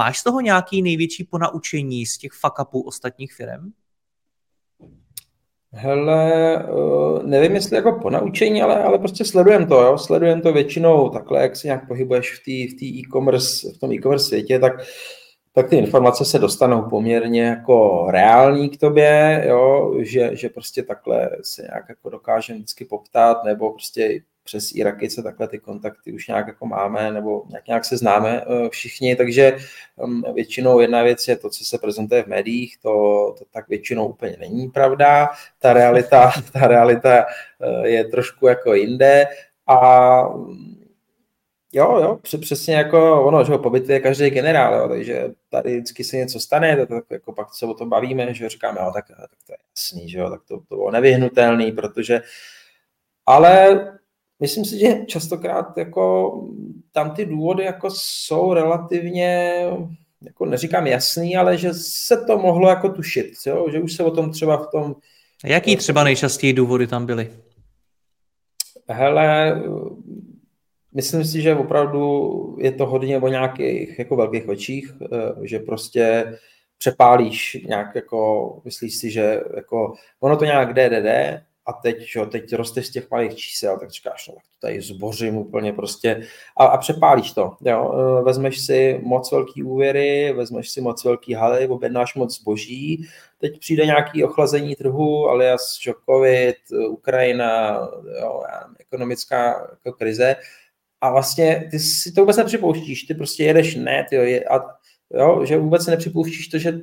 Máš z toho nějaký největší ponaučení z těch fuck upů ostatních firm? Hele, eh, nevím, jestli jako ponaučení, ale, ale prostě sledujem to, jo. Sledujem to většinou takhle, jak se nějak pohybuješ v té v e-commerce, v tom e-commerce světě, tak, tak ty informace se dostanou poměrně jako reální k tobě, jo, že, že prostě takhle se nějak jako dokážeme vždycky poptat, nebo prostě přes Irakice takhle ty kontakty už nějak jako máme, nebo nějak, nějak se známe eh, všichni, takže um, většinou jedna věc je to, co se prezentuje v médiích, to, to tak většinou úplně není pravda, ta realita, ta realita eh, je trošku jako jinde. A Jo, jo, přesně jako ono, že bitvě je každý generál, jo, takže tady vždycky se něco stane, tak jako pak se o tom bavíme, že říkáme, jo, tak, tak to je jasný, že jo, tak to, to bylo nevyhnutelný, protože ale myslím si, že častokrát jako tam ty důvody jako jsou relativně, jako neříkám jasný, ale že se to mohlo jako tušit, jo? že už se o tom třeba v tom... Jaký třeba nejčastěji důvody tam byly? Hele, myslím si, že opravdu je to hodně o nějakých jako velkých očích, eh, že prostě přepálíš nějak jako, myslíš si, že jako ono to nějak jde, jde, jde a teď, že, teď rosteš z těch malých čísel, tak říkáš, no to tady zbořím úplně prostě a, a přepálíš to. Jo. E, vezmeš si moc velký úvěry, vezmeš si moc velký haly, objednáš moc zboží, teď přijde nějaký ochlazení trhu, alias že covid, Ukrajina, jo, ekonomická jako krize a vlastně ty si to vůbec nepřipouštíš, ty prostě jedeš ne, ty jo, a, jo, že vůbec nepřipouštíš to, že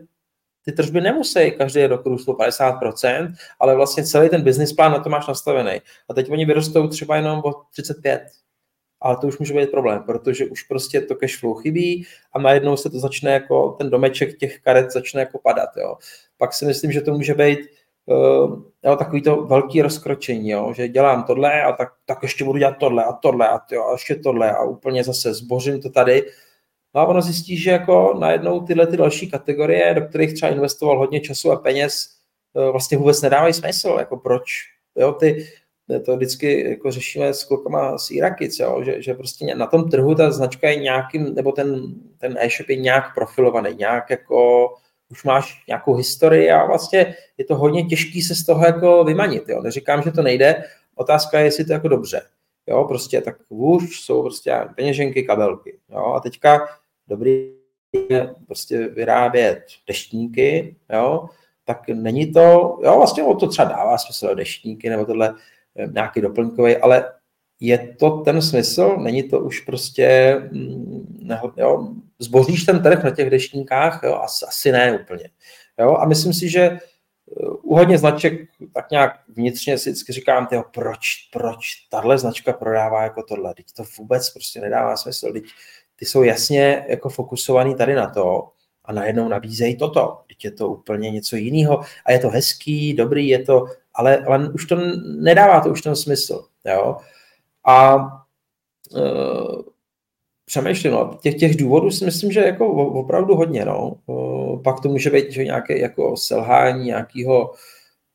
ty tržby nemusí každý rok růst o 50%, ale vlastně celý ten business plán na to máš nastavený. A teď oni vyrostou třeba jenom o 35. Ale to už může být problém, protože už prostě to cash flow chybí a najednou se to začne jako, ten domeček těch karet začne jako padat. Jo. Pak si myslím, že to může být uh, takový to velký rozkročení, jo, že dělám tohle a tak, tak ještě budu dělat tohle a tohle a, jo, a ještě tohle a úplně zase zbořím to tady No a ono zjistí, že jako najednou tyhle ty další kategorie, do kterých třeba investoval hodně času a peněz, eh, vlastně vůbec nedávají smysl. Jako proč? Jo, ty, to vždycky jako řešíme s klukama z Irakic, jo, že, že prostě na tom trhu ta značka je nějakým, nebo ten, ten e-shop je nějak profilovaný, nějak jako už máš nějakou historii a vlastně je to hodně těžký se z toho jako vymanit. Jo. Neříkám, že to nejde, otázka je, jestli to jako dobře. Jo, prostě tak už jsou prostě peněženky, kabelky. Jo, a teďka dobrý je prostě vyrábět deštníky, jo, tak není to, jo, vlastně o to třeba dává smysl deštníky nebo tohle eh, nějaký doplňkový, ale je to ten smysl, není to už prostě, mm, jo, zboříš ten trh na těch deštníkách, jo, asi, asi ne úplně. Jo, a myslím si, že u hodně značek tak nějak vnitřně si vždycky říkám, tyjo, proč, proč tahle značka prodává jako tohle, teď to vůbec prostě nedává smysl, teď ty jsou jasně jako fokusovaný tady na to a najednou nabízejí toto, teď je to úplně něco jiného a je to hezký, dobrý, je to, ale, ale už to nedává to už ten smysl, jo. A uh, přemýšlím, no, těch, těch důvodů si myslím, že jako opravdu hodně, no. Pak to může být že nějaké jako selhání nějakého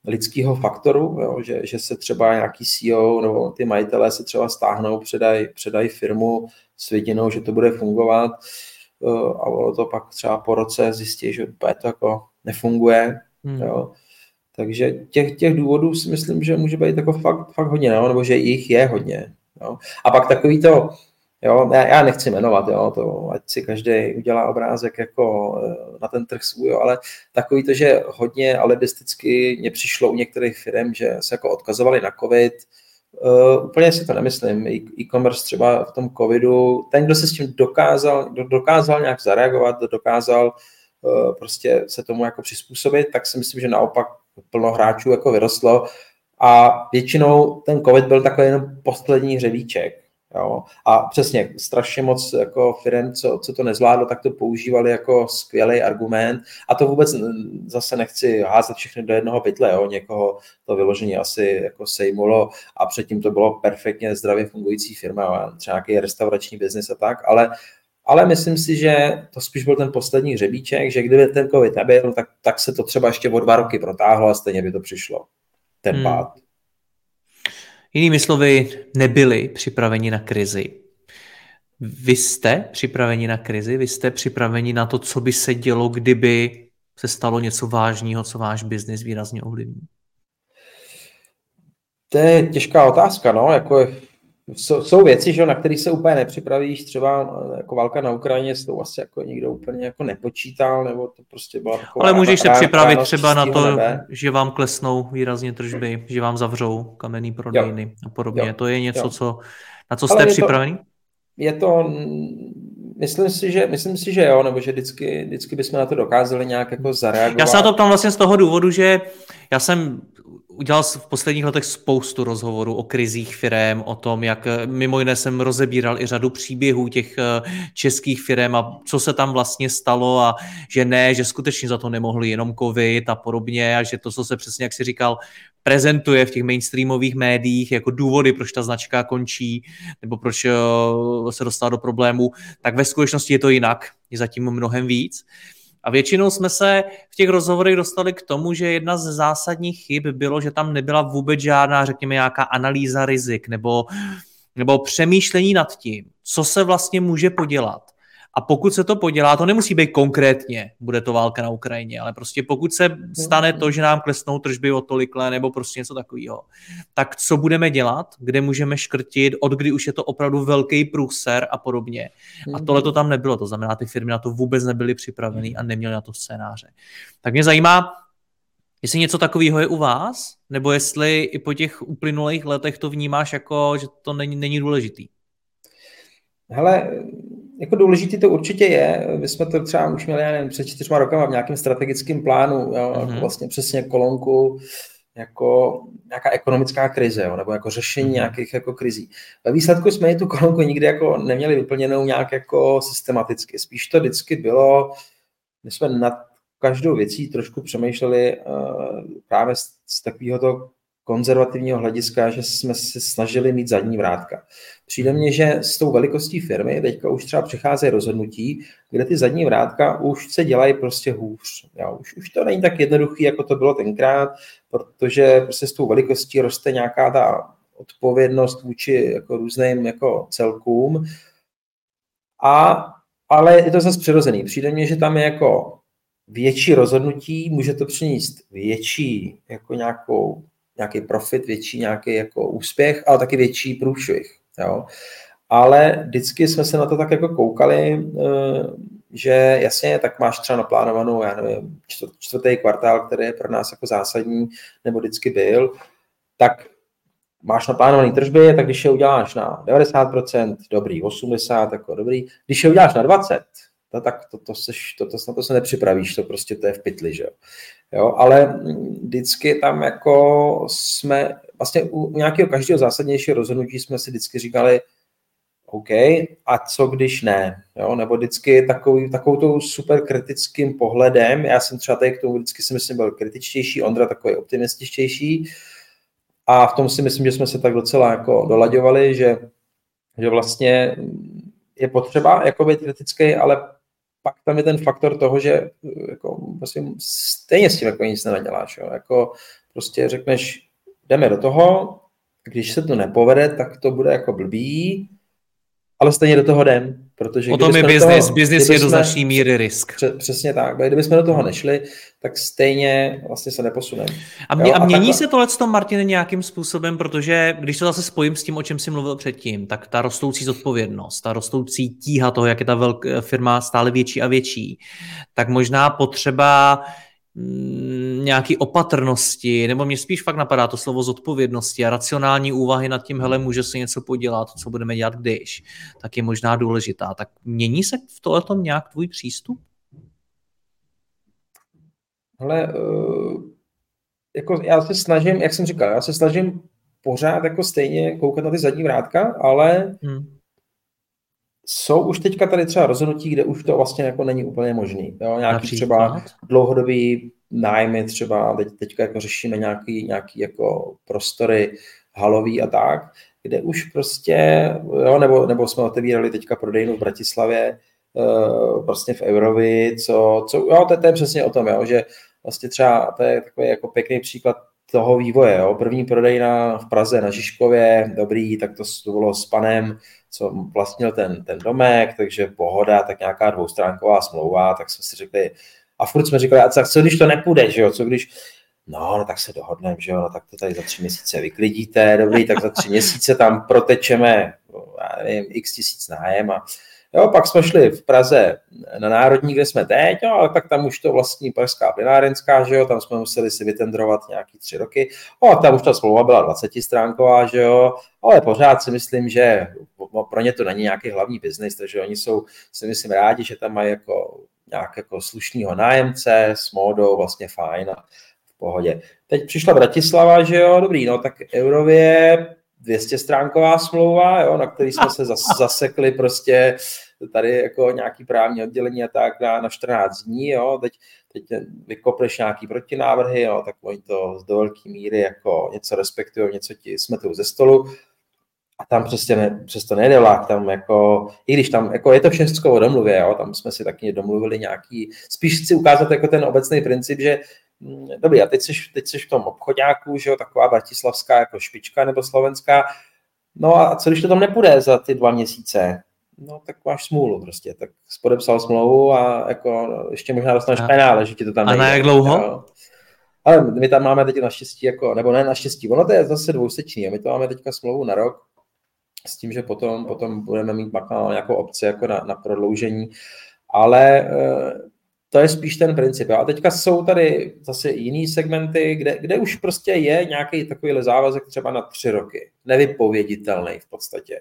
lidského faktoru, jo, že, že se třeba nějaký CEO nebo ty majitelé se třeba stáhnou, předají předaj firmu s vidinou, že to bude fungovat a ono to pak třeba po roce zjistí, že to jako nefunguje. Hmm. Jo. Takže těch, těch důvodů si myslím, že může být jako fakt, fakt hodně, no, nebo že jich je hodně. Jo. A pak takový to, Jo, já, já nechci jmenovat, jo, to, ať si každý udělá obrázek jako eh, na ten trh svůj, jo, ale takový to, že hodně alibisticky mě přišlo u některých firm, že se jako odkazovali na covid, Uh, úplně si to nemyslím. E-commerce třeba v tom covidu, ten, kdo se s tím dokázal, kdo dokázal nějak zareagovat, kdo dokázal uh, prostě se tomu jako přizpůsobit, tak si myslím, že naopak plno hráčů jako vyrostlo a většinou ten covid byl takový jenom poslední hřebíček. Jo? A přesně, strašně moc jako firm, co, co to nezvládlo, tak to používali jako skvělý argument. A to vůbec zase nechci házet všechny do jednoho pytle. Jo? Někoho to vyložení asi jako sejmulo a předtím to bylo perfektně zdravě fungující firma, třeba nějaký restaurační biznis a tak, ale ale myslím si, že to spíš byl ten poslední hřebíček, že kdyby ten covid nebyl, tak, tak se to třeba ještě o dva roky protáhlo a stejně by to přišlo. Ten hmm. pád. Jinými slovy, nebyli připraveni na krizi. Vy jste připraveni na krizi, vy jste připraveni na to, co by se dělo, kdyby se stalo něco vážného, co váš biznis výrazně ovlivní? To je těžká otázka, no, jako jsou, jsou věci, že, na které se úplně nepřipravíš, třeba eh, jako válka na Ukrajině s tou asi jako nikdo úplně jako nepočítal, nebo to prostě byla taková... Ale můžeš se připravit třeba na to, nebe. že vám klesnou výrazně tržby, že vám zavřou kamenný prodejny jo. a podobně. Jo. To je něco, co, na co jste připravený? je to, myslím si, že, myslím si, že jo, nebo že vždycky, vždycky bychom na to dokázali nějak jako zareagovat. Já se na to ptám vlastně z toho důvodu, že já jsem udělal v posledních letech spoustu rozhovorů o krizích firm, o tom, jak eh, mimo jiné jsem rozebíral i řadu příběhů těch eh, českých firm a co se tam vlastně stalo a že ne, že skutečně za to nemohli jenom covid a podobně a že to, co se přesně, jak si říkal, prezentuje v těch mainstreamových médiích jako důvody, proč ta značka končí nebo proč eh, se dostala do problému, tak ve skutečnosti je to jinak, je zatím mnohem víc. A většinou jsme se v těch rozhovorech dostali k tomu, že jedna z zásadních chyb bylo, že tam nebyla vůbec žádná, řekněme, nějaká analýza rizik nebo, nebo přemýšlení nad tím, co se vlastně může podělat a pokud se to podělá, to nemusí být konkrétně, bude to válka na Ukrajině, ale prostě pokud se stane to, že nám klesnou tržby o tolikle nebo prostě něco takového, tak co budeme dělat, kde můžeme škrtit, od kdy už je to opravdu velký průser a podobně. A tohle to tam nebylo, to znamená, ty firmy na to vůbec nebyly připraveny a neměly na to scénáře. Tak mě zajímá, Jestli něco takového je u vás, nebo jestli i po těch uplynulých letech to vnímáš jako, že to není, není důležitý? Hele, jako důležitý to určitě je. My jsme to třeba už měli, já nevím, před čtyřma rokama v nějakém strategickém plánu, jo, mm-hmm. jako vlastně přesně kolonku, jako nějaká ekonomická krize, jo, nebo jako řešení mm-hmm. nějakých jako krizí. Ve výsledku jsme i tu kolonku nikdy jako neměli vyplněnou nějak jako systematicky. Spíš to vždycky bylo, my jsme nad každou věcí trošku přemýšleli uh, právě z, z takového to konzervativního hlediska, že jsme se snažili mít zadní vrátka. Přijde mně, že s tou velikostí firmy teďka už třeba přicházejí rozhodnutí, kde ty zadní vrátka už se dělají prostě hůř. Jo, už, už to není tak jednoduchý, jako to bylo tenkrát, protože prostě s tou velikostí roste nějaká ta odpovědnost vůči jako různým jako celkům. A, ale je to zase přirozený. Přijde mně, že tam je jako větší rozhodnutí, může to přinést větší jako nějakou nějaký profit, větší nějaký jako úspěch, ale taky větší průšvih. Jo. Ale vždycky jsme se na to tak jako koukali, eh, že jasně, tak máš třeba naplánovanou, já nevím, čtvrtý kvartál, který je pro nás jako zásadní, nebo vždycky byl, tak máš naplánovaný tržby, tak když je uděláš na 90%, dobrý, 80%, jako dobrý, když je uděláš na 20%, to, tak to, to, seš, to, to, na to se nepřipravíš, to prostě to je v pytli, že jo. jo ale vždycky tam jako jsme, vlastně u nějakého každého zásadnějšího rozhodnutí jsme si vždycky říkali, OK, a co když ne? Jo? Nebo vždycky takový, takovou tou super kritickým pohledem, já jsem třeba tady k tomu vždycky si myslím byl kritičtější, Ondra takový optimističtější a v tom si myslím, že jsme se tak docela jako dolaďovali, že, že vlastně je potřeba jako být kritický, ale pak tam je ten faktor toho, že jako, vlastně stejně s tím jako nic nenaděláš. Jo? Jako, prostě řekneš, jdeme do toho, když se to nepovede, tak to bude jako blbý, ale stejně do toho jdem. Protože o tom je biznis. Biznis je do značné míry risk. Přesně tak. Kdybychom do toho nešli, tak stejně vlastně se neposuneme. A, mě, a mění takhle... se tohle tom, Martin, nějakým způsobem, protože když to zase spojím s tím, o čem jsi mluvil předtím, tak ta rostoucí zodpovědnost, ta rostoucí tíha toho, jak je ta velká firma stále větší a větší, tak možná potřeba nějaký opatrnosti, nebo mě spíš fakt napadá to slovo zodpovědnosti a racionální úvahy nad tím, hele, může se něco podělat, co budeme dělat když, tak je možná důležitá. Tak mění se v tohletom nějak tvůj přístup? Ale uh, jako já se snažím, jak jsem říkal, já se snažím pořád jako stejně koukat na ty zadní vrátka, ale hmm. Jsou už teďka tady třeba rozhodnutí, kde už to vlastně jako není úplně možný. Jo? Nějaký Například? třeba dlouhodobý nájmy třeba, teď, teďka jako řešíme nějaký, nějaký jako prostory halový a tak, kde už prostě, jo, nebo, nebo jsme otevírali teďka prodejnu v Bratislavě, uh, prostě v Eurovi, co, co jo, to, to je přesně o tom, jo, že vlastně třeba to je takový jako pěkný příklad toho vývoje. Jo. První prodejna v Praze na Žižkově, dobrý, tak to, to bylo s panem, co vlastnil ten, ten domek, takže pohoda, tak nějaká dvoustránková smlouva, tak jsme si řekli, a furt jsme říkali, a co když to nepůjde, že jo, co když, no, no tak se dohodneme, že jo, no tak to tady za tři měsíce vyklidíte, dobrý, tak za tři měsíce tam protečeme, já nevím, x tisíc nájem a Jo, pak jsme šli v Praze na Národní, kde jsme teď, jo, ale tak tam už to vlastní Pražská plinárenská, že jo, tam jsme museli si vytendrovat nějaký tři roky. O, a tam už ta smlouva byla 20 stránková, že jo, ale pořád si myslím, že pro ně to není nějaký hlavní biznis, takže oni jsou, si myslím, rádi, že tam mají jako nějak jako slušného nájemce s módou, vlastně fajn a v pohodě. Teď přišla Bratislava, že jo, dobrý, no tak Eurově 200 stránková smlouva, jo, na který jsme se zas, zasekli prostě tady jako nějaký právní oddělení a tak na, na 14 dní, jo, teď, teď vykopneš nějaký protinávrhy, jo, tak oni to z do velké míry jako něco respektují, něco ti smetou ze stolu. A tam přesně ne, přesto nejde vlak, tam jako, i když tam, jako je to všechno o domluvě, jo, tam jsme si taky domluvili nějaký, spíš chci ukázat jako ten obecný princip, že dobrý, a teď jsi, teď jsi v tom obchodňáku, že jo, taková bratislavská jako špička nebo slovenská, no a co když to tam nepůjde za ty dva měsíce? No tak máš smůlu prostě, tak spodepsal smlouvu a jako ještě možná dostaneš a, penále, že ti to tam A na jak dlouho? Jo. Ale my tam máme teď naštěstí, jako, nebo ne naštěstí, ono to je zase dvousečný, a my to máme teďka smlouvu na rok, s tím, že potom, potom budeme mít nějakou opci jako na, na prodloužení, ale eh, to je spíš ten princip. A teďka jsou tady zase jiný segmenty, kde, kde už prostě je nějaký takový závazek třeba na tři roky. Nevypověditelný v podstatě.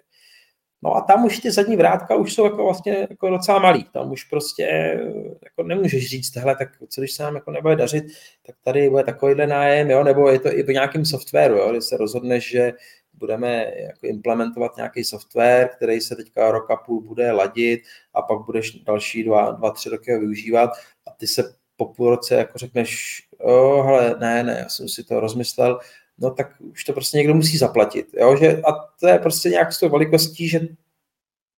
No a tam už ty zadní vrátka už jsou jako vlastně jako docela malý. Tam už prostě jako nemůžeš říct, hele, tak co když se nám jako nebude dařit, tak tady bude takovýhle nájem, jo? nebo je to i v nějakém softwaru, jo? kdy se rozhodneš, že budeme jako implementovat nějaký software, který se teďka rok a půl bude ladit a pak budeš další dva, dva tři roky ho využívat a ty se po půl roce jako řekneš, oh, hele, ne, ne, já jsem si to rozmyslel, no tak už to prostě někdo musí zaplatit. Jo? Že, a to je prostě nějak s tou velikostí, že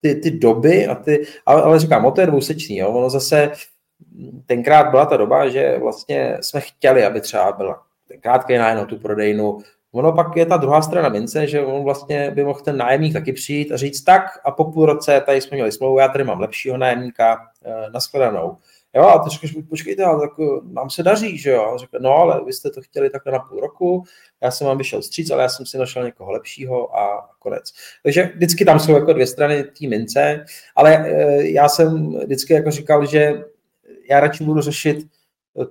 ty, ty doby a ty, ale, ale říkám, o to je dvousečný, jo? ono zase tenkrát byla ta doba, že vlastně jsme chtěli, aby třeba byla ten krátký nájem tu prodejnu, Ono pak je ta druhá strana mince, že on vlastně by mohl ten nájemník taky přijít a říct tak a po půl roce tady jsme měli smlouvu, já tady mám lepšího nájemníka e, nashledanou. Jo, a ty říkáš, počkejte, ale tak eh, nám se daří, že jo. A řekl, no, ale vy jste to chtěli takhle na půl roku, já jsem vám vyšel stříc, ale já jsem si našel někoho lepšího a konec. Takže vždycky tam jsou jako dvě strany té mince, ale e, já jsem vždycky jako říkal, že já radši budu řešit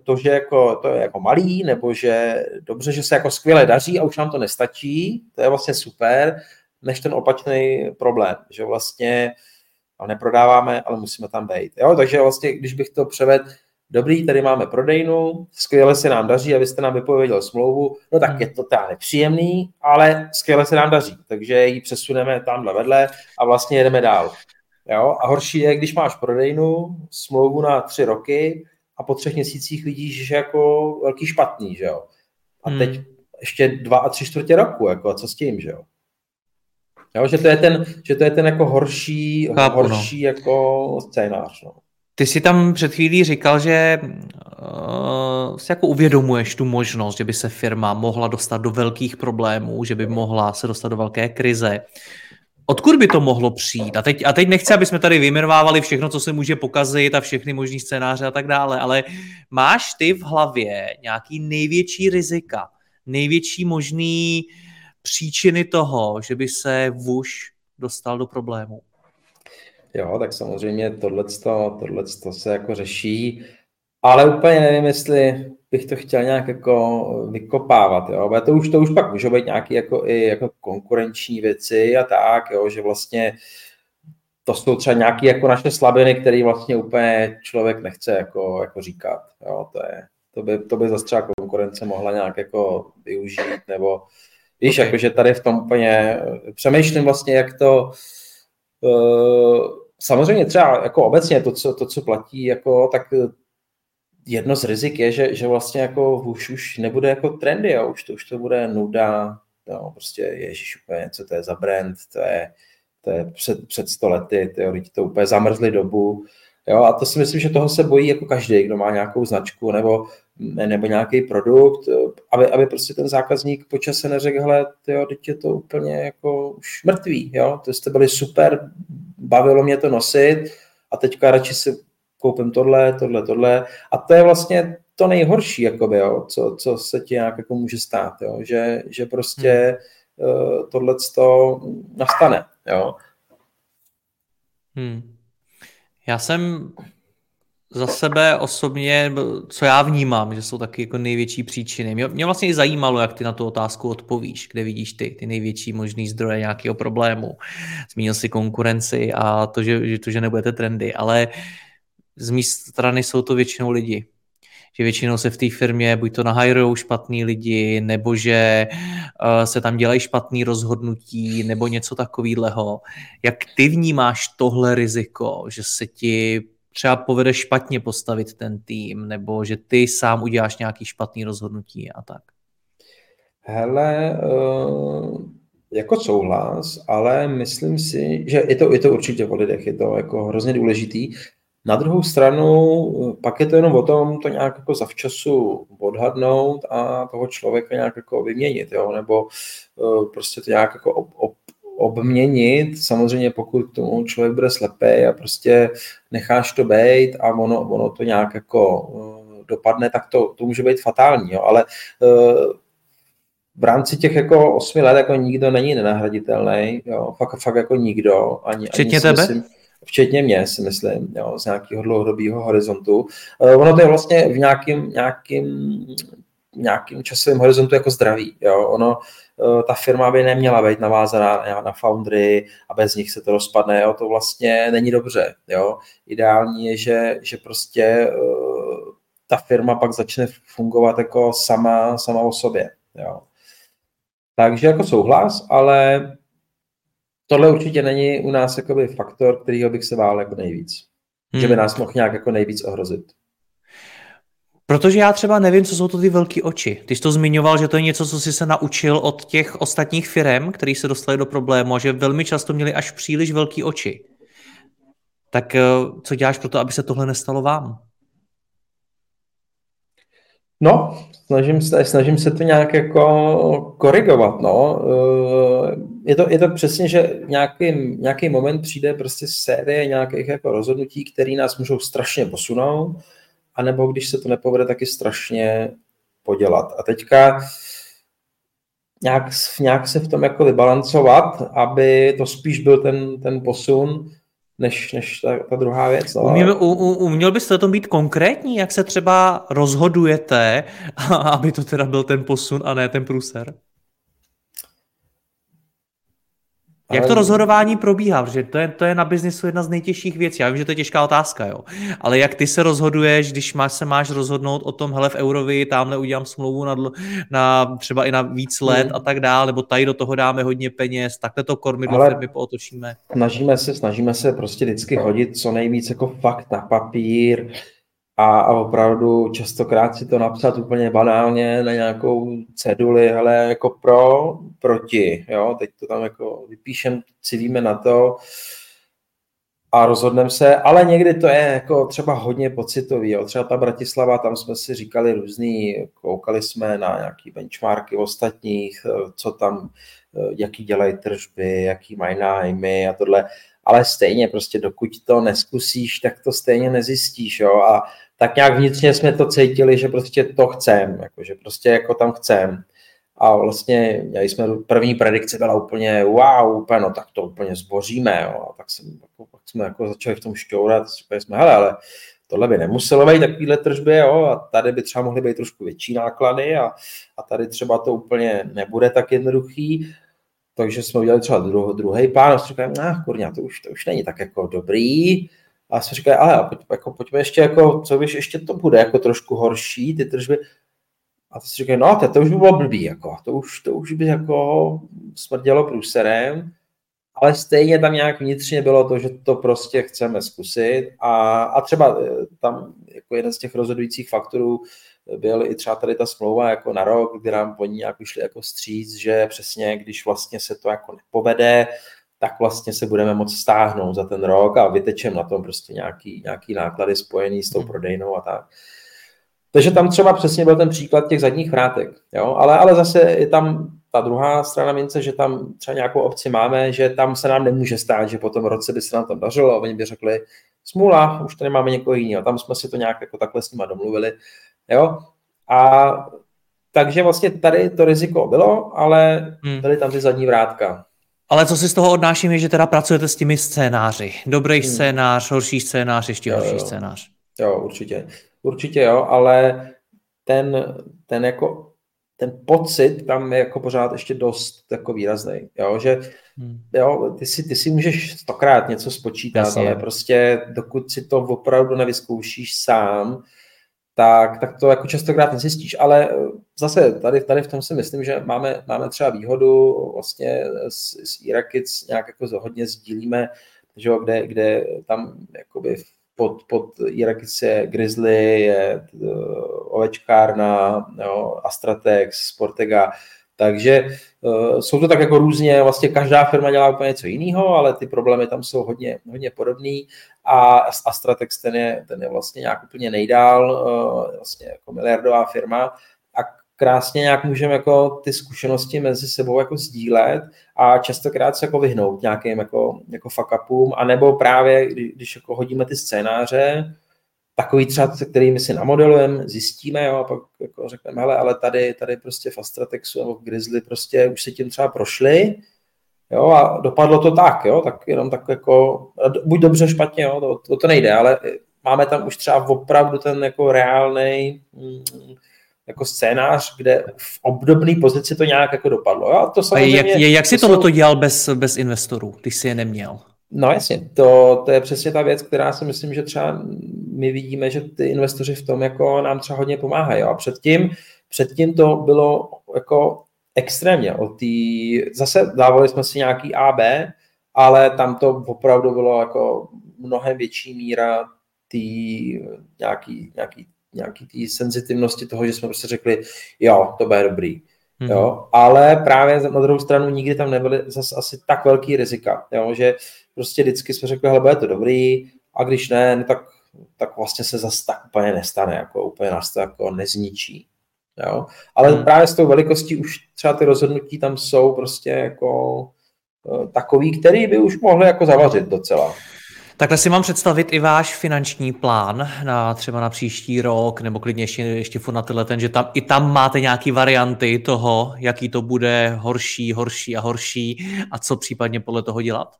to, že jako, to je jako malý, nebo že dobře, že se jako skvěle daří a už nám to nestačí, to je vlastně super, než ten opačný problém, že vlastně ale neprodáváme, ale musíme tam být. Jo? Takže vlastně, když bych to převedl, dobrý, tady máme prodejnu, skvěle se nám daří a vy jste nám vypověděl smlouvu, no tak je to teda nepříjemný, ale skvěle se nám daří, takže ji přesuneme tamhle vedle a vlastně jedeme dál. Jo? A horší je, když máš prodejnu, smlouvu na tři roky, a po třech měsících vidíš, že jako velký špatný, že jo. A hmm. teď ještě dva a tři čtvrtě roku, jako a co s tím, že jo. Jo, že to je ten, že to je ten jako horší, Chápu, no. horší no. jako scénář. No. Ty si tam před chvílí říkal, že uh, si jako uvědomuješ tu možnost, že by se firma mohla dostat do velkých problémů, že by mohla se dostat do velké krize. Odkud by to mohlo přijít? A teď, a teď nechci, aby jsme tady vyjmenovávali všechno, co se může pokazit a všechny možný scénáře a tak dále, ale máš ty v hlavě nějaký největší rizika, největší možný příčiny toho, že by se Vuš dostal do problému? Jo, tak samozřejmě tohle se jako řeší ale úplně nevím, jestli bych to chtěl nějak jako vykopávat, jo. Ale to už, to už pak může být nějaké jako, i jako konkurenční věci a tak, jo, že vlastně to jsou třeba nějaké jako naše slabiny, které vlastně úplně člověk nechce jako, jako říkat, jo, to je, to by, to by zase třeba konkurence mohla nějak jako využít, nebo víš, okay. jakože tady v tom úplně přemýšlím vlastně, jak to uh, samozřejmě třeba jako obecně to, co, to, co platí, jako, tak jedno z rizik je, že, že vlastně jako už, už nebude jako trendy, jo? Už, to, už to bude nuda, jo? prostě ježiš úplně, co to je za brand, to je, to je před, před sto lety, ty to úplně zamrzli dobu, jo? a to si myslím, že toho se bojí jako každý, kdo má nějakou značku nebo, nebo nějaký produkt, aby, aby prostě ten zákazník po čase neřekl, hele, tyjo, teď je to úplně jako už mrtvý, jo? to jste byli super, bavilo mě to nosit, a teďka radši si koupím tohle, tohle, tohle. A to je vlastně to nejhorší, jakoby, jo, co, co se ti nějak jako může stát, jo, že, že prostě hmm. uh, tohle to nastane. Jo. Hmm. Já jsem za sebe osobně, co já vnímám, že jsou taky jako největší příčiny. Mě, mě vlastně i zajímalo, jak ty na tu otázku odpovíš, kde vidíš ty, ty největší možný zdroje nějakého problému. Zmínil si konkurenci a to, že, že to, že nebudete trendy, ale uh, z mé strany jsou to většinou lidi. Že většinou se v té firmě buď to nahajrujou špatný lidi, nebo že uh, se tam dělají špatný rozhodnutí, nebo něco takového. Jak ty vnímáš tohle riziko, že se ti třeba povede špatně postavit ten tým, nebo že ty sám uděláš nějaký špatný rozhodnutí a tak? Hele, uh, jako souhlas, ale myslím si, že je to, je to určitě o lidech, je to jako hrozně důležitý. Na druhou stranu, pak je to jenom o tom, to nějak jako zavčasu odhadnout a toho člověka nějak jako vyměnit, jo? nebo uh, prostě to nějak jako ob, ob, obměnit, samozřejmě pokud tomu člověk bude slepý a prostě necháš to být a ono, ono to nějak jako uh, dopadne, tak to, to může být fatální, jo? ale v rámci těch jako osmi let jako nikdo není nenahraditelný, jo? Fakt, fakt jako nikdo. Ani, Včetně ani tebe? Myslím, včetně mě, si myslím, jo, z nějakého dlouhodobého horizontu. Uh, ono to je vlastně v nějakým, nějakým, nějakým časovém horizontu jako zdraví. Jo. Ono, uh, ta firma by neměla být navázaná na, foundry a bez nich se to rozpadne. Jo. To vlastně není dobře. Jo. Ideální je, že, že prostě uh, ta firma pak začne fungovat jako sama, sama o sobě. Jo. Takže jako souhlas, ale tohle určitě není u nás jakoby faktor, kterýho bych se bál jako nejvíc. Hmm. Že by hmm. nás mohl nějak jako nejvíc ohrozit. Protože já třeba nevím, co jsou to ty velké oči. Ty jsi to zmiňoval, že to je něco, co jsi se naučil od těch ostatních firm, který se dostali do problému a že velmi často měli až příliš velké oči. Tak eh, co děláš pro to, aby se tohle nestalo vám? No, snažím se, snažím se to nějak jako korigovat, no. Je to, je to přesně, že nějaký, nějaký moment přijde prostě série nějakých jako rozhodnutí, které nás můžou strašně posunout, anebo když se to nepovede, taky strašně podělat. A teďka nějak, nějak se v tom jako vybalancovat, aby to spíš byl ten, ten posun, než, než ta, ta druhá věc. No. Uměl, u, u, uměl byste tom být konkrétní, jak se třeba rozhodujete, aby to teda byl ten posun a ne ten průser? Jak to rozhodování probíhá? Protože to je, to je na biznisu jedna z nejtěžších věcí. Já vím, že to je těžká otázka, jo. Ale jak ty se rozhoduješ, když máš, se máš rozhodnout o tom, hele, v Eurovi tamhle udělám smlouvu na, na třeba i na víc let hmm. a tak dále, nebo tady do toho dáme hodně peněz, takhle to kormidlo firmy pootočíme. Snažíme se, snažíme se prostě vždycky hodit co nejvíc jako fakt na papír, a, a opravdu častokrát si to napsat úplně banálně na nějakou ceduli, ale jako pro, proti, jo, teď to tam jako vypíšem, civíme na to a rozhodneme se, ale někdy to je jako třeba hodně pocitový, jo. třeba ta Bratislava, tam jsme si říkali různý, koukali jsme na nějaký benchmarky ostatních, co tam, jaký dělají tržby, jaký mají nájmy a tohle, ale stejně prostě dokud to neskusíš, tak to stejně nezjistíš, jo, a tak nějak vnitřně jsme to cítili, že prostě to chcem, jako, že prostě jako tam chcem. A vlastně měli jsme první predikce byla úplně wow, úplně, no tak to úplně zboříme, jo. A tak, jsem, jako, pak jsme jako začali v tom šťourat, říkali jsme, hele, ale tohle by nemuselo být takovýhle tržby, jo, a tady by třeba mohly být trošku větší náklady a, a tady třeba to úplně nebude tak jednoduchý, takže jsme udělali třeba druh, druhý plán a jsme říkali, nah, kurňa, to už, to už není tak jako dobrý, a jsme říkali, ale pojď, jako, pojďme ještě, jako, co víš, ještě to bude jako trošku horší, ty tržby, a to si říkají, no to, to už by bylo blbý, jako, to už, to už by jako smrdělo průserem, ale stejně tam nějak vnitřně bylo to, že to prostě chceme zkusit. A, a třeba eh, tam jako jeden z těch rozhodujících faktorů byl i třeba tady ta smlouva jako na rok, kdy nám oni nějak vyšli jako stříc, že přesně když vlastně se to jako nepovede, tak vlastně se budeme moct stáhnout za ten rok a vytečem na tom prostě nějaký, nějaký náklady spojený s tou hmm. prodejnou a tak. Takže tam třeba přesně byl ten příklad těch zadních vrátek, jo? Ale, ale zase je tam ta druhá strana mince, že tam třeba nějakou obci máme, že tam se nám nemůže stát, že po tom roce by se nám tam dařilo a oni by řekli, smůla, už tady máme někoho jiného. Tam jsme si to nějak jako takhle s nima domluvili. Jo? A takže vlastně tady to riziko bylo, ale hmm. tady tam ty zadní vrátka. Ale co si z toho odnáším, je, že teda pracujete s těmi scénáři. Dobrý hmm. scénář, horší scénář, ještě jo, horší jo. scénář. Jo, určitě. Určitě jo, ale ten, ten jako ten pocit tam je jako pořád ještě dost jako výrazný, jo, že hmm. jo, ty, si, ty si můžeš stokrát něco spočítat, Jasně. ale prostě dokud si to opravdu nevyzkoušíš sám, tak, tak to jako častokrát nezjistíš, ale eh, zase tady, tady v tom si myslím, že máme, máme třeba výhodu vlastně s, s Irakic nějak jako hodně sdílíme, že jo, kde, kde tam jakoby pod, pod Irakic je Grizzly, je uh, Ovečkárna, jo, Astratex, Sportega, takže jsou to tak jako různě, vlastně každá firma dělá úplně něco jiného, ale ty problémy tam jsou hodně, hodně podobný a Astratex ten je, ten je vlastně nějak úplně nejdál, uh, vlastně jako miliardová firma. A krásně nějak můžeme jako ty zkušenosti mezi sebou jako sdílet a častokrát se jako vyhnout nějakým jako, jako fuck upům, anebo právě, když jako hodíme ty scénáře, takový třeba, se kterými si namodelujeme, zjistíme, jo, a pak jako řekneme, hele, ale tady, tady prostě v Astratexu nebo v Grizzly prostě už se tím třeba prošli, jo, a dopadlo to tak, jo, tak jenom tak jako, buď dobře, špatně, jo, to, to, to nejde, ale máme tam už třeba opravdu ten jako reálný mm, jako scénář, kde v obdobné pozici to nějak jako dopadlo. Jo? A to samozřejmě, a jak, jak jsi to tohle jsou... dělal bez, bez investorů, když jsi je neměl? No jasně, to, to je přesně ta věc, která si myslím, že třeba my vidíme, že ty investoři v tom jako nám třeba hodně pomáhají. A předtím, předtím to bylo jako extrémně. O tý, zase dávali jsme si nějaký AB, ale tam to opravdu bylo jako mnohem větší míra tý nějaký, nějaký nějaký té senzitivnosti toho, že jsme prostě řekli, jo, to bude dobrý. Mm-hmm. Jo, ale právě na druhou stranu nikdy tam nebyly zase asi tak velký rizika, jo, že prostě vždycky jsme řekli, hele, bude to dobrý, a když ne, no tak, tak vlastně se zase tak úplně nestane, jako úplně nás to jako nezničí. Jo? Ale hmm. právě s tou velikostí už třeba ty rozhodnutí tam jsou prostě jako uh, takový, který by už mohli jako zavařit docela. Takhle si mám představit i váš finanční plán na třeba na příští rok, nebo klidně ještě, ještě furt na tenhle ten, že tam, i tam máte nějaké varianty toho, jaký to bude horší, horší a horší a co případně podle toho dělat?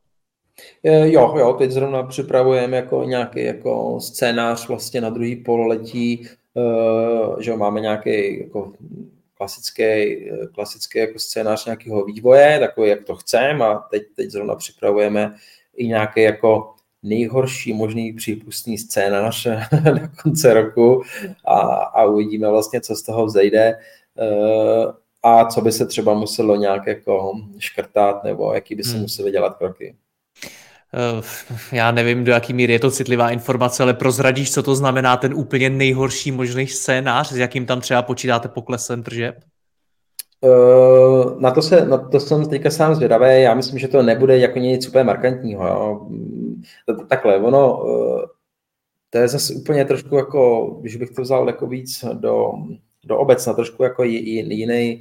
Jo, jo, teď zrovna připravujeme jako nějaký jako scénář vlastně na druhý pololetí, eh, že máme nějaký jako klasický, klasický jako scénář nějakého vývoje, takový, jak to chceme a teď, teď zrovna připravujeme i nějaký jako nejhorší možný přípustný scénář na konce roku a, a uvidíme vlastně, co z toho vzejde eh, a co by se třeba muselo nějak jako škrtat nebo jaký by se hmm. museli dělat kroky. Eh, já nevím, do jaký míry je to citlivá informace, ale prozradíš, co to znamená ten úplně nejhorší možný scénář, s jakým tam třeba počítáte poklesem tržeb? Uh, na to, se, na to jsem teďka sám zvědavý. Já myslím, že to nebude jako nic úplně markantního. Jo. Takhle, ono, uh, to je zase úplně trošku jako, když bych to vzal jako víc do, do obecna, trošku jako jiný,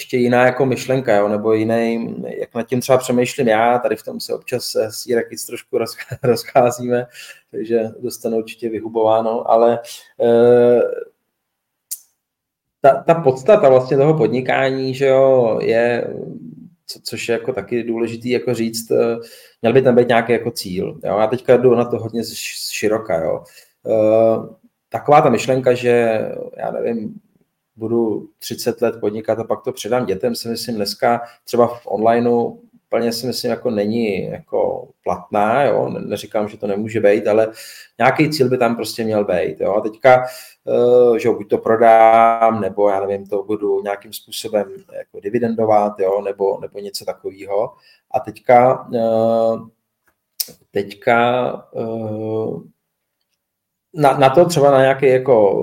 ještě jiná jako myšlenka, jo, nebo jiný, jak nad tím třeba přemýšlím já, tady v tom se občas s Irakic trošku rozcházíme, takže dostanu určitě vyhubováno, ale uh, ta, ta podstata vlastně toho podnikání, že jo, je, co, což je jako taky důležitý jako říct, eh, měl by tam být nějaký jako cíl. Jo? Já teďka jdu na to hodně široka, jo. taková ta myšlenka, že já nevím, budu 30 let podnikat a pak to předám dětem, si myslím dneska třeba v onlineu úplně si myslím, jako není jako platná, jo? neříkám, že to nemůže být, ale nějaký cíl by tam prostě měl být. Jo? A teďka, eh, že buď to prodám, nebo já nevím, to budu nějakým způsobem jako dividendovat, jo? Nebo, nebo něco takového. A teďka, eh, teďka eh, na, na to třeba na nějaký jako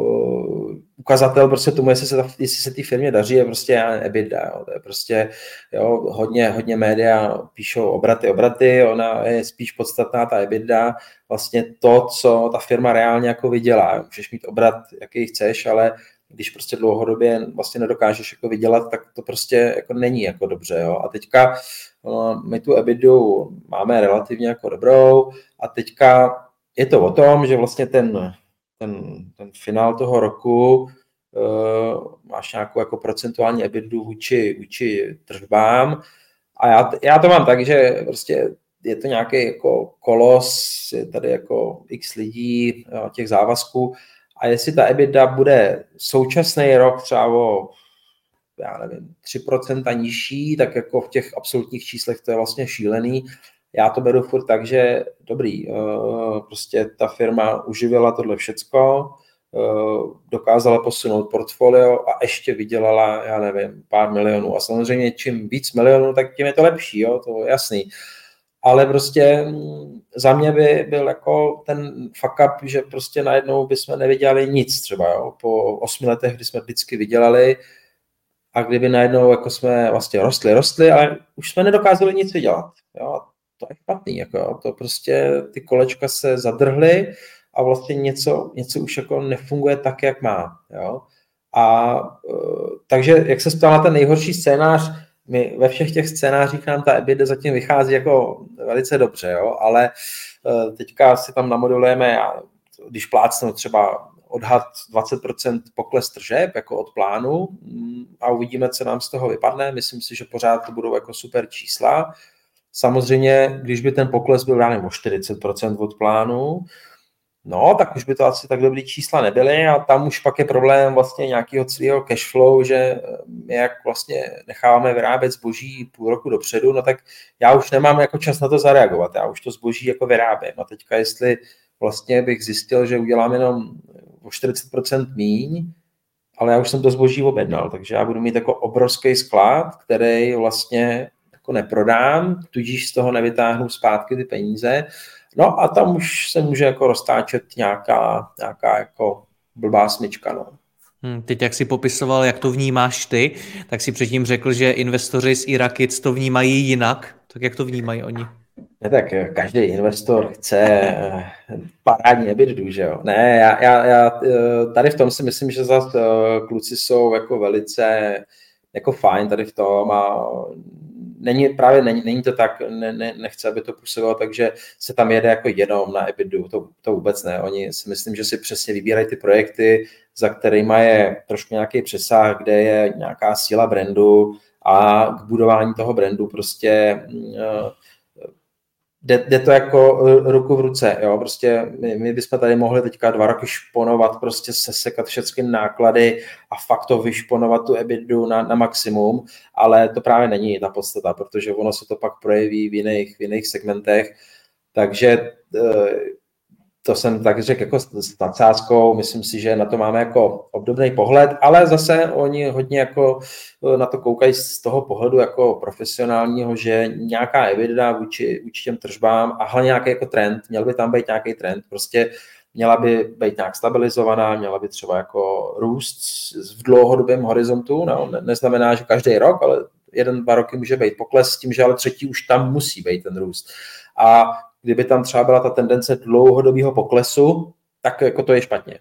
ukazatel prostě tomu, jestli se, jestli se té firmě daří, je prostě EBITDA. Jo. To je prostě jo, hodně, hodně média píšou obraty, obraty, ona je spíš podstatná ta EBITDA, vlastně to, co ta firma reálně jako vydělá. Můžeš mít obrat, jaký chceš, ale když prostě dlouhodobě vlastně nedokážeš jako vydělat, tak to prostě jako není jako dobře. Jo. A teďka no, my tu EBITu máme relativně jako dobrou a teďka je to o tom, že vlastně ten ten, ten finál toho roku uh, máš nějakou jako procentuální ebidu vůči, vůči tržbám. A já, já to mám tak, že prostě je to nějaký jako kolos, je tady jako x lidí, jo, těch závazků. A jestli ta EBITDA bude současný rok třeba o já nevím, 3% nižší, tak jako v těch absolutních číslech to je vlastně šílený já to beru furt tak, že dobrý, eh, prostě ta firma uživila tohle všecko, eh, dokázala posunout portfolio a ještě vydělala, já nevím, pár milionů. A samozřejmě čím víc milionů, tak tím je to lepší, jo, to je jasný. Ale prostě mm, za mě by byl jako ten fuck up, že prostě najednou bychom nevydělali nic třeba, jo. Po osmi letech, kdy jsme vždycky vydělali, a kdyby najednou jako jsme vlastně rostli, rostli, ale už jsme nedokázali nic vydělat. Jo to je špatný, jako to prostě ty kolečka se zadrhly a vlastně něco, něco už jako nefunguje tak, jak má, jo. A uh, takže, jak se ptal na ten nejhorší scénář, my ve všech těch scénářích nám ta EBITDA zatím vychází jako velice dobře, jo, ale uh, teďka si tam namodulujeme, když plácnu třeba odhad 20% pokles tržeb jako od plánu mm, a uvidíme, co nám z toho vypadne. Myslím si, že pořád to budou jako super čísla. Samozřejmě, když by ten pokles byl, nevím, o 40% od plánu, no, tak už by to asi tak dobrý čísla nebyly a tam už pak je problém vlastně nějakého celého cash flow, že eh, my jak vlastně necháváme vyrábět zboží půl roku dopředu, no tak já už nemám jako čas na to zareagovat, já už to zboží jako vyrábím. A teďka jestli vlastně bych zjistil, že udělám jenom o 40% míň, ale já už jsem to zboží objednal, takže já budu mít jako obrovský sklad, který vlastně jako neprodám, tudíž z toho nevytáhnu zpátky ty peníze. No a tam už se může jako roztáčet nějaká, nějaká jako blbá smyčka. No. Hmm, teď, jak si popisoval, jak to vnímáš ty, tak si předtím řekl, že investoři z Irakic to vnímají jinak. Tak jak to vnímají oni? Ne, tak každý investor chce eh, parádní EBITDA, že jo? Ne, já, já, já, eh, tady v tom si myslím, že zase eh, kluci jsou jako velice jako fajn tady v tom a není, právě není, není to tak, ne, ne, nechce, aby to působilo, takže se tam jede jako jenom na EBITu, to, to vůbec ne. Oni si myslím, že si přesně vybírají ty projekty, za kterými je trošku nějaký přesah, kde je nějaká síla brandu a k budování toho brandu prostě uh, jde, jde to jako e, ruku v ruce, jo, prostě my, my bychom tady mohli teďka dva roky šponovat, prostě sesekat všechny náklady a fakt to vyšponovat tu EBITu na, na maximum, ale to právě není ta podstata, protože ono se to pak projeví v jiných, v jiných segmentech, takže e, to jsem tak řekl jako s nadsázkou, myslím si, že na to máme jako obdobný pohled, ale zase oni hodně jako eh, na to koukají z toho pohledu jako profesionálního, že nějaká evidida vůči, vůči těm tržbám a hlavně nějaký jako trend, měl by tam být nějaký trend, prostě měla by být nějak stabilizovaná, měla by třeba jako růst v dlouhodobém horizontu, no, ne, neznamená, že každý rok, ale jeden, dva roky může být pokles s tím, že ale třetí už tam musí být ten růst. A kdyby tam třeba byla ta tendence dlouhodobého poklesu, tak jako to je špatně.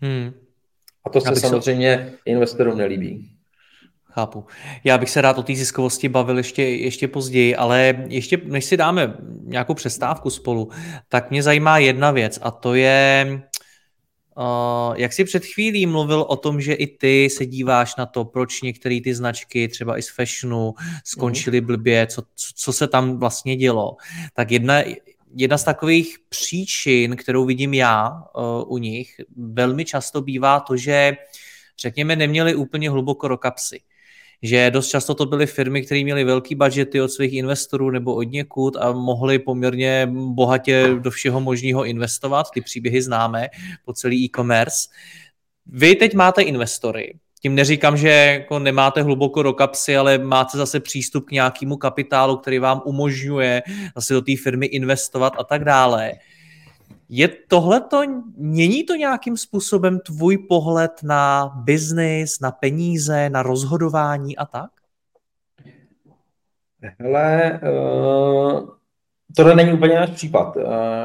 Hmm. A to se samozřejmě se... investorům nelíbí. Chápu. Já bych se rád o té ziskovosti bavil ještě, ještě později, ale ještě než si dáme nějakou přestávku spolu, tak mě zajímá jedna věc a to je, Uh, jak jsi před chvílí mluvil o tom, že i ty se díváš na to, proč některé ty značky, třeba i z fashionu, skončily mhm. blbě, co, co, co se tam vlastně dělo, tak jedna, jedna z takových příčin, kterou vidím já uh, u nich, velmi často bývá to, že řekněme, neměli úplně hluboko do kapsy že dost často to byly firmy, které měly velký budgety od svých investorů nebo od někud a mohly poměrně bohatě do všeho možného investovat. Ty příběhy známe po celý e-commerce. Vy teď máte investory, tím neříkám, že jako nemáte hluboko do kapsy, ale máte zase přístup k nějakému kapitálu, který vám umožňuje zase do té firmy investovat a tak dále. Je tohleto, mění to nějakým způsobem tvůj pohled na biznis, na peníze, na rozhodování a tak? Hele, uh, tohle není úplně náš případ. Uh,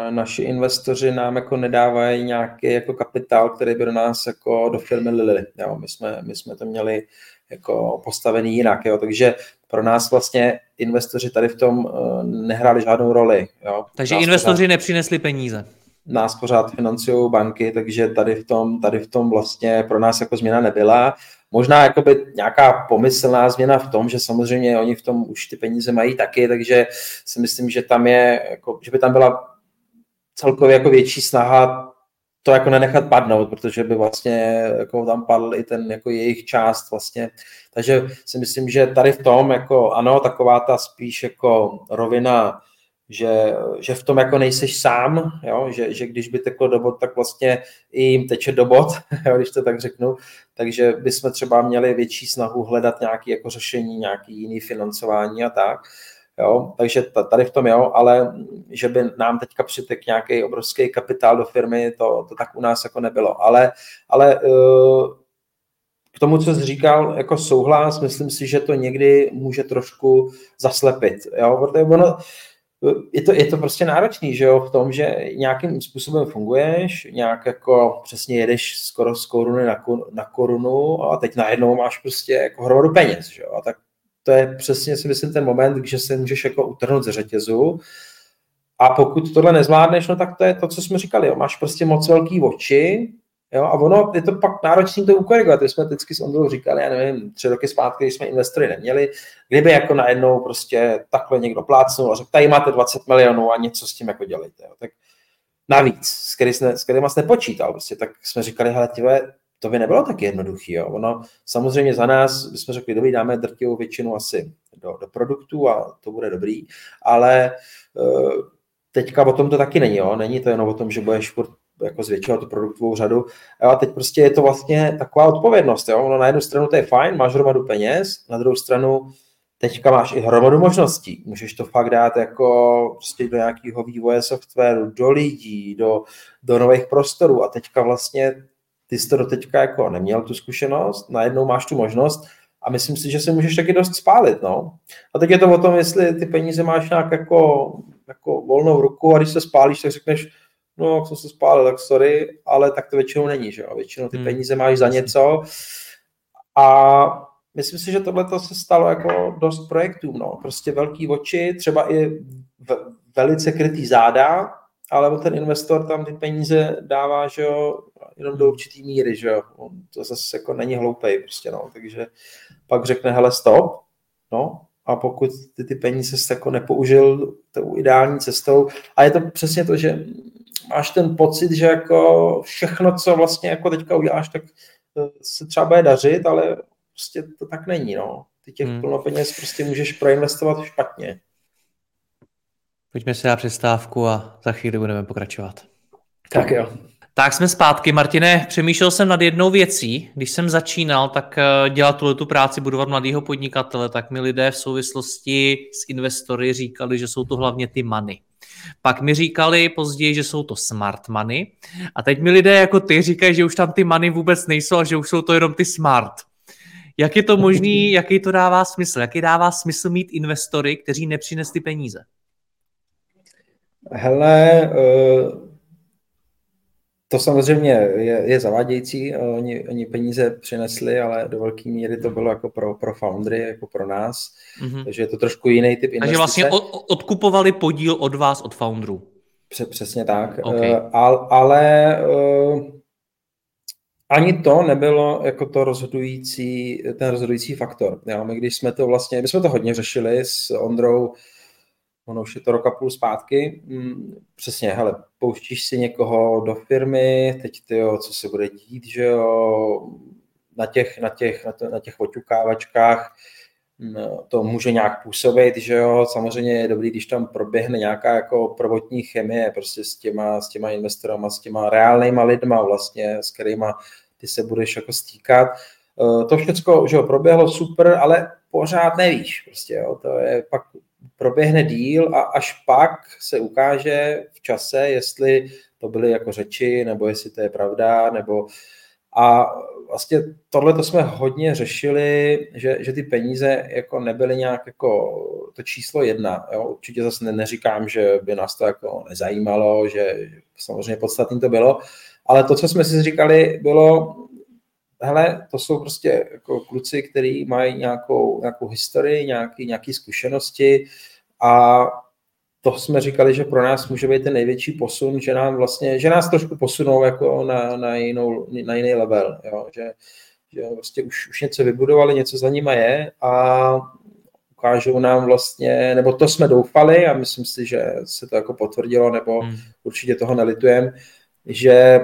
naši investoři nám jako nedávají nějaký jako kapitál, který by do nás jako do firmy lili. Jo, my, jsme, my jsme to měli jako postavený jinak, jo, takže pro nás vlastně investoři tady v tom uh, nehráli žádnou roli. Jo. Takže nás investoři pořád, nepřinesli peníze. Nás pořád financují banky, takže tady v tom, tady v tom vlastně pro nás jako změna nebyla. Možná jakoby nějaká pomyslná změna v tom, že samozřejmě oni v tom už ty peníze mají taky, takže si myslím, že tam je, jako, že by tam byla celkově jako větší snaha to jako nenechat padnout, protože by vlastně jako tam padl i ten jako jejich část vlastně. Takže si myslím, že tady v tom jako ano, taková ta spíš jako rovina že, že v tom jako nejseš sám, jo? Že, že když by teklo do bod, tak vlastně i jim teče do bod, jo? když to tak řeknu, takže bychom třeba měli větší snahu hledat nějaké jako řešení, nějaký jiný financování a tak. Jo? Takže tady v tom jo, ale že by nám teďka přitek nějaký obrovský kapitál do firmy, to, to tak u nás jako nebylo. Ale, ale uh, k tomu, co jsi říkal, jako souhlas, myslím si, že to někdy může trošku zaslepit. Jo? Protože ono, je to, je to prostě náročný, že jo, v tom, že nějakým způsobem funguješ, nějak jako přesně jedeš skoro z koruny na, na korunu a teď najednou máš prostě jako hromadu peněz, že jo, a tak to je přesně si myslím ten moment, že se můžeš jako utrhnout ze řetězu. A pokud tohle nezvládneš, no tak to je to, co jsme říkali, jo, máš prostě moc velký oči, Jo, a ono je to pak náročné to ukorigovat. My jsme vždycky s Ondrou říkali, já nevím, tři roky zpátky, když jsme investory neměli, kdyby jako najednou prostě takhle někdo plácnul a řekl, tady máte 20 milionů a něco s tím jako dělejte. Jo. Tak navíc, s, který jsme, s kterým jste nepočítal, prostě, tak jsme říkali, hele, tyve, to by nebylo tak jednoduché. Ono, samozřejmě za nás bychom řekli, dobrý, dáme drtivou většinu asi do, do produktů a to bude dobrý, ale uh, teďka o tom to taky není. Jo. Není to jenom o tom, že budeš furt jako zvětšovat tu produktovou řadu. A teď prostě je to vlastně taková odpovědnost. Jo? Ono na jednu stranu to je fajn, máš hromadu peněz, na druhou stranu teďka máš i hromadu možností. Můžeš to fakt dát jako prostě do nějakého vývoje softwaru, do lidí, do, do nových prostorů a teďka vlastně ty jsi to doteďka jako neměl tu zkušenost, najednou máš tu možnost a myslím si, že se můžeš taky dost spálit, no. A teď je to o tom, jestli ty peníze máš nějak jako, jako volnou ruku a když se spálíš, tak řekneš, no, jak jsem se spálil, tak sorry, ale tak to většinou není, že jo, většinou ty hmm. peníze máš za něco. A myslím si, že tohle se stalo jako dost projektům, no, prostě velký oči, třeba i v, velice krytý záda, ale ten investor tam ty peníze dává, že jo, jenom do určitý míry, že jo, On to zase jako není hloupej prostě, no, takže pak řekne, hele, stop, no, a pokud ty, ty peníze jsi jako nepoužil tou ideální cestou, a je to přesně to, že máš ten pocit, že jako všechno, co vlastně jako teďka uděláš, tak eh, se třeba bude dařit, ale prostě to tak není, no. Ty těch hmm. plno peněz prostě můžeš proinvestovat špatně. Pojďme si dát přestávku a za chvíli budeme pokračovat. Tak jo. Tak jsme zpátky. Martine, přemýšlel jsem nad jednou věcí. Když jsem začínal, tak eh, dělat tuhle tu práci, budovat mladého podnikatele, tak mi lidé v souvislosti s investory říkali, že jsou to hlavně ty money. Pak mi říkali později, že jsou to smart money a teď mi lidé jako ty říkají, že už tam ty money vůbec nejsou a že už jsou to jenom ty smart. Jak je to možný, jaký to dává smysl? Jaký dává smysl mít investory, kteří nepřinesli peníze? Hele, uh to samozřejmě je, je zavádějící, oni, oni peníze přinesli, ale do velké míry to bylo jako pro, pro foundry, jako pro nás, mm-hmm. takže je to trošku jiný typ investice. Takže vlastně odkupovali podíl od vás, od foundrů. Přesně tak, okay. uh, ale, uh, ani to nebylo jako to rozhodující, ten rozhodující faktor. Jo, my když jsme to vlastně, my jsme to hodně řešili s Ondrou, ono už je to rok a půl zpátky, mm, přesně, hele, pouštíš si někoho do firmy, teď ty jo, co se bude dít, že jo, na těch, na těch, na, to, na těch oťukávačkách, no, to může nějak působit, že jo, samozřejmě je dobrý, když tam proběhne nějaká jako prvotní chemie prostě s těma, s těma investorama, s těma reálnýma lidma vlastně, s kterýma ty se budeš jako stýkat. Eh, to všechno, že jo, proběhlo super, ale pořád nevíš, prostě, jo, to je pak proběhne díl a až pak se ukáže v čase, jestli to byly jako řeči, nebo jestli to je pravda, nebo a vlastně tohle to jsme hodně řešili, že, že ty peníze jako nebyly nějak jako to číslo jedna. Jo? Určitě zase ne, neříkám, že by nás to jako nezajímalo, že samozřejmě podstatný to bylo, ale to, co jsme si říkali, bylo, hele, to jsou prostě jako kluci, kteří mají nějakou, nějakou historii, nějaký, nějaké zkušenosti a to jsme říkali, že pro nás může být ten největší posun, že nám vlastně, že nás trošku posunou jako na, na, jinou, na jiný level, jo? Že, že vlastně už, už něco vybudovali, něco za nima je a ukážou nám vlastně, nebo to jsme doufali a myslím si, že se to jako potvrdilo, nebo hmm. určitě toho nelitujeme, že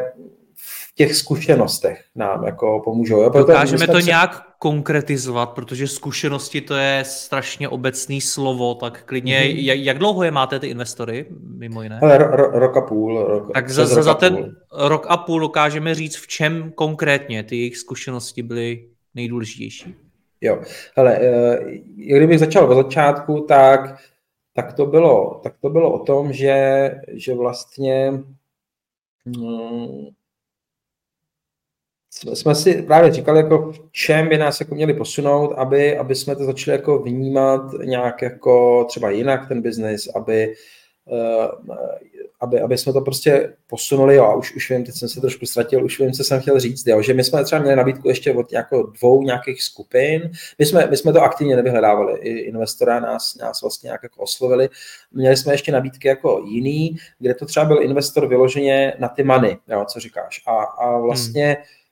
těch zkušenostech nám jako pomůžou. Jo? Dokážeme to se... nějak konkretizovat, protože zkušenosti to je strašně obecný slovo, tak klidně, mm-hmm. jak, jak dlouho je máte ty investory, mimo jiné? Ale ro, ro, rok a půl. Rok, tak za, za ten půl. rok a půl dokážeme říct, v čem konkrétně ty jejich zkušenosti byly nejdůležitější? Jo, ale eh, kdybych začal od začátku, tak, tak, to bylo, tak to bylo o tom, že, že vlastně mm, jsme si právě říkali, jako v čem by nás jako měli posunout, aby, aby jsme to začali jako vnímat nějak jako třeba jinak ten biznis, aby, uh, aby, aby jsme to prostě posunuli, jo, a už, už vím, teď jsem se trošku ztratil, už vím, co jsem chtěl říct, jo, že my jsme třeba měli nabídku ještě od jako dvou nějakých skupin, my jsme, my jsme to aktivně nevyhledávali, i investora nás, nás vlastně nějak jako oslovili, měli jsme ještě nabídky jako jiný, kde to třeba byl investor vyloženě na ty money, jo, co říkáš, a, a vlastně hmm. Eh,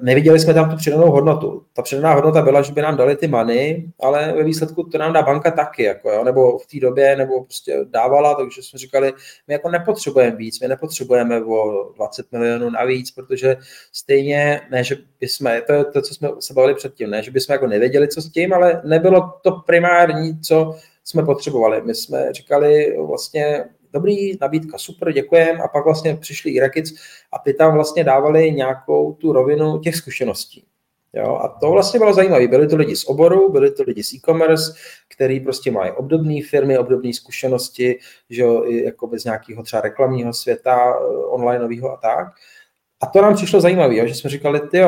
neviděli jsme tam tu přidanou hodnotu. Ta přidaná hodnota byla, že by nám dali ty many, ale ve výsledku to nám dá banka taky, jako jo, nebo v té době, nebo prostě dávala, takže jsme říkali, my jako nepotřebujeme víc, my nepotřebujeme o 20 milionů navíc, protože stejně, ne, že bychom, to je to, co jsme se bavili předtím, ne, že bychom jako nevěděli, co s tím, ale nebylo to primární, co jsme potřebovali. My jsme říkali vlastně, dobrý, nabídka super, děkujem. A pak vlastně přišli Irakic a ty tam vlastně dávali nějakou tu rovinu těch zkušeností. Jo, a to vlastně bylo zajímavé. Byli to lidi z oboru, byli to lidi z e-commerce, který prostě mají obdobné firmy, obdobné zkušenosti, že jo, jako bez nějakého třeba reklamního světa, eh, onlineového a tak. A to nám přišlo zajímavé, že jsme říkali, ty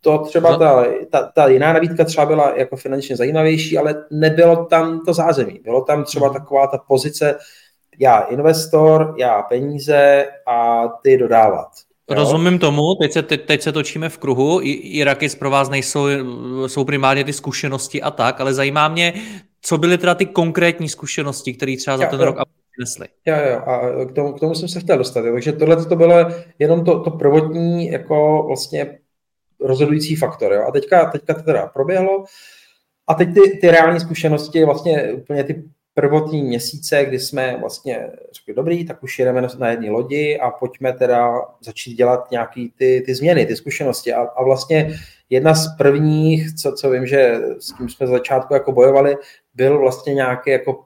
to třeba no. ta, ta, ta jiná nabídka třeba byla jako finančně zajímavější, ale nebylo tam to zázemí. Bylo tam třeba mhm. taková ta pozice já investor, já peníze a ty dodávat. Jo? Rozumím tomu, teď se, teď, teď se točíme v kruhu, I, Iraky pro vás nejsou, jsou primárně ty zkušenosti a tak, ale zajímá mě, co byly teda ty konkrétní zkušenosti, které třeba za jo, ten jo. rok přinesly. Jo, jo, a k tomu, k tomu jsem se chtěl dostat, jo. takže tohle to bylo jenom to, to prvotní jako vlastně rozhodující faktor, jo. a teďka, teďka to teda proběhlo, a teď ty, ty reální zkušenosti, vlastně úplně ty prvotní měsíce, kdy jsme vlastně řekli, dobrý, tak už jedeme na jedné lodi a pojďme teda začít dělat nějaký ty, ty změny, ty zkušenosti. A, a vlastně jedna z prvních, co, co vím, že s tím jsme z začátku jako bojovali, byl vlastně nějaký jako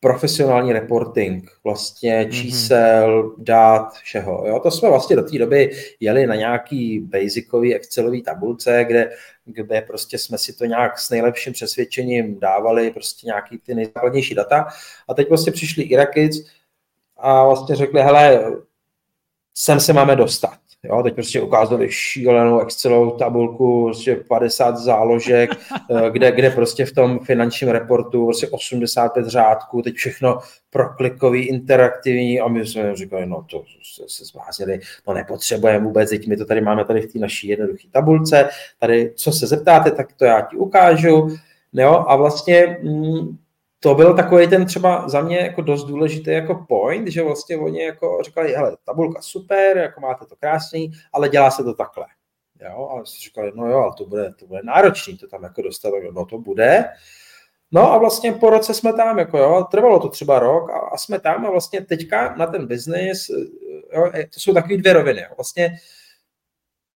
profesionální reporting, vlastně mhm. čísel, mm-hmm. dát, všeho. Jo? To jsme vlastně do té doby jeli na nějaký basicový Excelový tabulce, kde, kde prostě jsme si to nějak s nejlepším přesvědčením dávali, prostě nějaký ty nejzákladnější data. A teď vlastně přišli Irakic a vlastně řekli, hele, sem se máme dostat. Jo, teď prostě ukázali šílenou Excelovou tabulku, prostě 50 záložek, eh, kde, kde prostě v tom finančním reportu prostě 85 řádků, teď všechno proklikový, interaktivní. A my jsme říkali, no to se, zbláznili, no nepotřebujeme vůbec, teď my to tady máme tady v té naší jednoduché tabulce, tady co se zeptáte, tak to já ti ukážu, jo, a vlastně mm, to byl takový ten třeba za mě jako dost důležitý jako point, že vlastně oni jako říkali, hele, tabulka super, jako máte to krásný, ale dělá se to takhle. Jo, a si říkali, no jo, ale to bude, to bude náročný to tam jako dostat, no to bude. No a vlastně po roce jsme tam, jako jo, trvalo to třeba rok a, a jsme tam a vlastně teďka na ten biznis, to jsou takové dvě roviny. Jo. Vlastně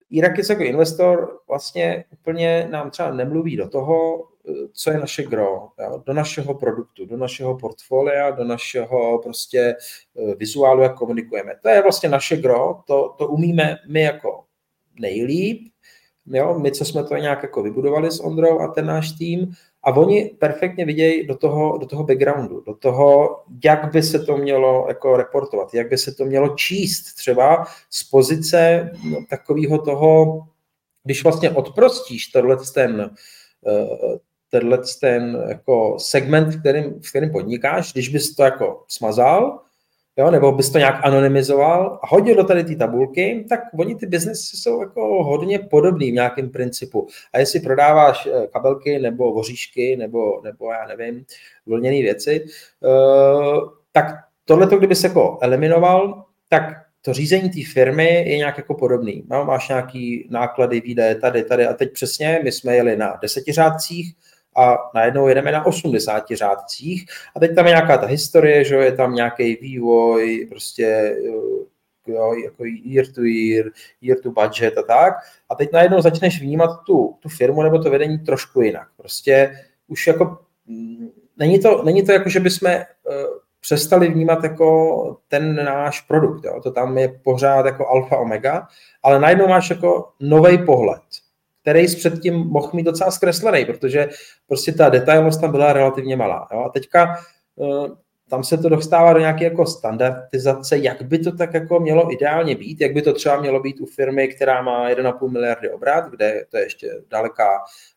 Irakis jako investor vlastně úplně nám třeba nemluví do toho, co je naše gro, jo, do našeho produktu, do našeho portfolia, do našeho prostě eh, vizuálu, jak komunikujeme. To je vlastně naše gro, to, to umíme my jako nejlíp, jo, my, co jsme to nějak jako vybudovali s Ondrou a ten náš tým, a oni perfektně vidějí do toho, do toho backgroundu, do toho, jak by se to mělo jako reportovat, jak by se to mělo číst třeba z pozice no, takového toho, když vlastně odprostíš tenhle ten, eh, tenhle ten jako segment, v kterým, v kterým podnikáš, když bys to jako smazal, jo, nebo bys to nějak anonymizoval a hodil do tady ty tabulky, tak oni ty biznesy jsou jako hodně podobný v nějakém principu. A jestli prodáváš eh, kabelky nebo voříšky nebo, nebo já nevím, vlněné věci, eh, tak tohle, kdyby se jako eliminoval, tak to řízení té firmy je nějak jako podobný. No, máš nějaký náklady, výdaje tady, tady a teď přesně, my jsme jeli na desetiřádcích, a najednou jedeme na 80 řádcích a teď tam je nějaká ta historie, že je tam nějaký vývoj, prostě eh, jo, jako year to year, year to budget a tak. A teď najednou začneš vnímat tu, tu firmu nebo to vedení trošku jinak. Prostě už jako mm, není to, není to jako, že bychom uh, přestali vnímat jako ten náš produkt. Jo. To tam je pořád jako alfa omega, ale najednou máš jako nový pohled který předtím mohl mít docela zkreslený, protože prostě ta detailnost tam byla relativně malá. Jo? A teďka eh, tam se to dostává do nějaké jako standardizace, jak by to tak jako mělo ideálně být, jak by to třeba mělo být u firmy, která má 1,5 miliardy obrat, kde to je ještě daleká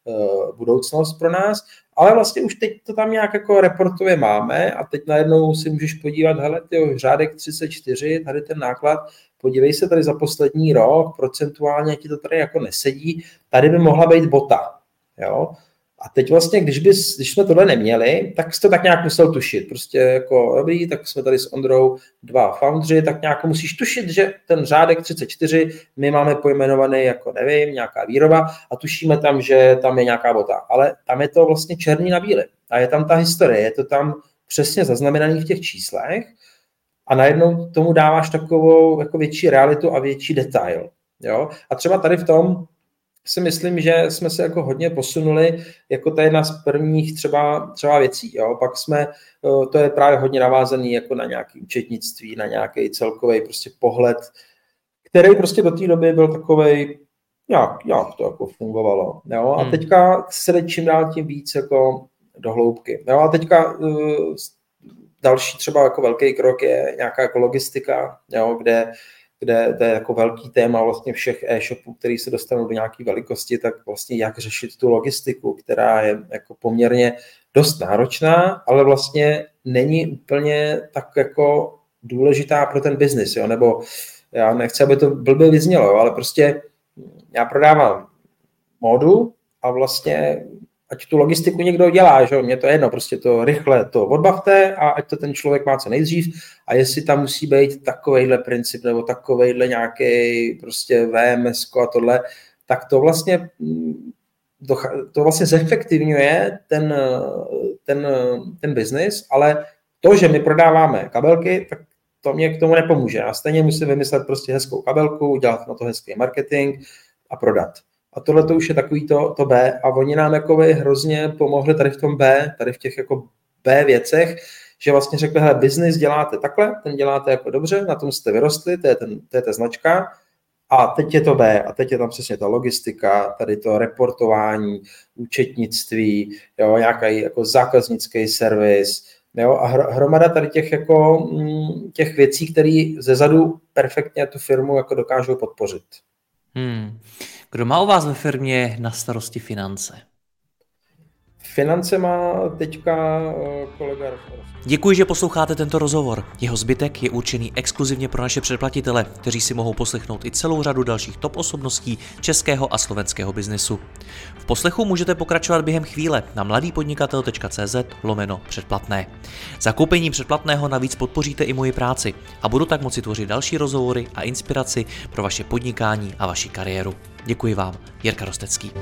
uh, budoucnost pro nás, ale vlastně už teď to tam nějak jako reportově máme a teď najednou si můžeš podívat, hele, tyjo, řádek 34, tady ten náklad, podívej se tady za poslední rok, procentuálně ti to tady jako nesedí, tady by mohla být bota. Jo? A teď vlastně, když, bys, když jsme tohle neměli, tak jsi to tak nějak musel tušit. Prostě jako dobrý, tak jsme tady s Ondrou dva foundři, tak nějak musíš tušit, že ten řádek 34 my máme pojmenovaný jako, nevím, nějaká výroba a tušíme tam, že tam je nějaká bota. Ale tam je to vlastně černý na bílé. A je tam ta historie, je to tam přesně zaznamenaný v těch číslech a najednou tomu dáváš takovou jako větší realitu a větší detail. Jo? A třeba tady v tom si myslím, že jsme se jako hodně posunuli, jako to je jedna z prvních třeba, třeba věcí. Jo? Pak jsme, eh, to je právě hodně navázaný jako na nějaké účetnictví, na nějaký celkový prostě pohled, který prostě do té doby byl takový, jak, jak to jako fungovalo. Jo? A hmm. teďka se jde čím dál tím víc jako do hloubky. Jo? A teďka uh, další třeba jako velký krok je nějaká jako logistika, jo? kde kde to je jako velký téma vlastně všech e-shopů, který se dostanou do nějaké velikosti, tak vlastně jak řešit tu logistiku, která je jako poměrně dost náročná, ale vlastně není úplně tak jako důležitá pro ten biznis, jo? nebo já nechci, aby to blbě vyznělo, ale prostě já prodávám módu a vlastně ať tu logistiku někdo dělá, že mě to je jedno, prostě to rychle to odbavte a ať to ten člověk má co nejdřív a jestli tam musí být takovejhle princip nebo takovejhle nějaký prostě VMS a tohle, tak to vlastně mm, to vlastně zefektivňuje ten, ten, ten biznis, ale to, že my prodáváme kabelky, tak to mě k tomu nepomůže. A stejně musím vymyslet prostě hezkou kabelku, udělat na to hezký marketing a prodat. A tohle to už je takový to, to B. A oni nám jako hrozně pomohli tady v tom B, tady v těch jako B věcech, že vlastně řekli, hele, business děláte takhle, ten děláte jako dobře, na tom jste vyrostli, to je, ten, to je ta značka, a teď je to B, a teď je tam přesně ta logistika, tady to reportování, účetnictví, jo, nějaký jako zákaznický servis, jo, a hromada tady těch, jako, mm, těch věcí, které ze zadu perfektně tu firmu jako dokážou podpořit. Hmm. Kdo má u vás ve firmě na starosti finance? Finance má teďka eh, kolega Děkuji, že posloucháte tento rozhovor. Jeho zbytek je určený exkluzivně pro naše předplatitele, kteří si mohou poslechnout i celou řadu dalších top osobností českého a slovenského biznesu. V poslechu můžete pokračovat během chvíle na mladýpodnikatel.cz lomeno předplatné. Zakoupením předplatného navíc podpoříte i moji práci a budu tak moci tvořit další rozhovory a inspiraci pro vaše podnikání a vaši kariéru. Děkuji vám, Jirka Rostecký.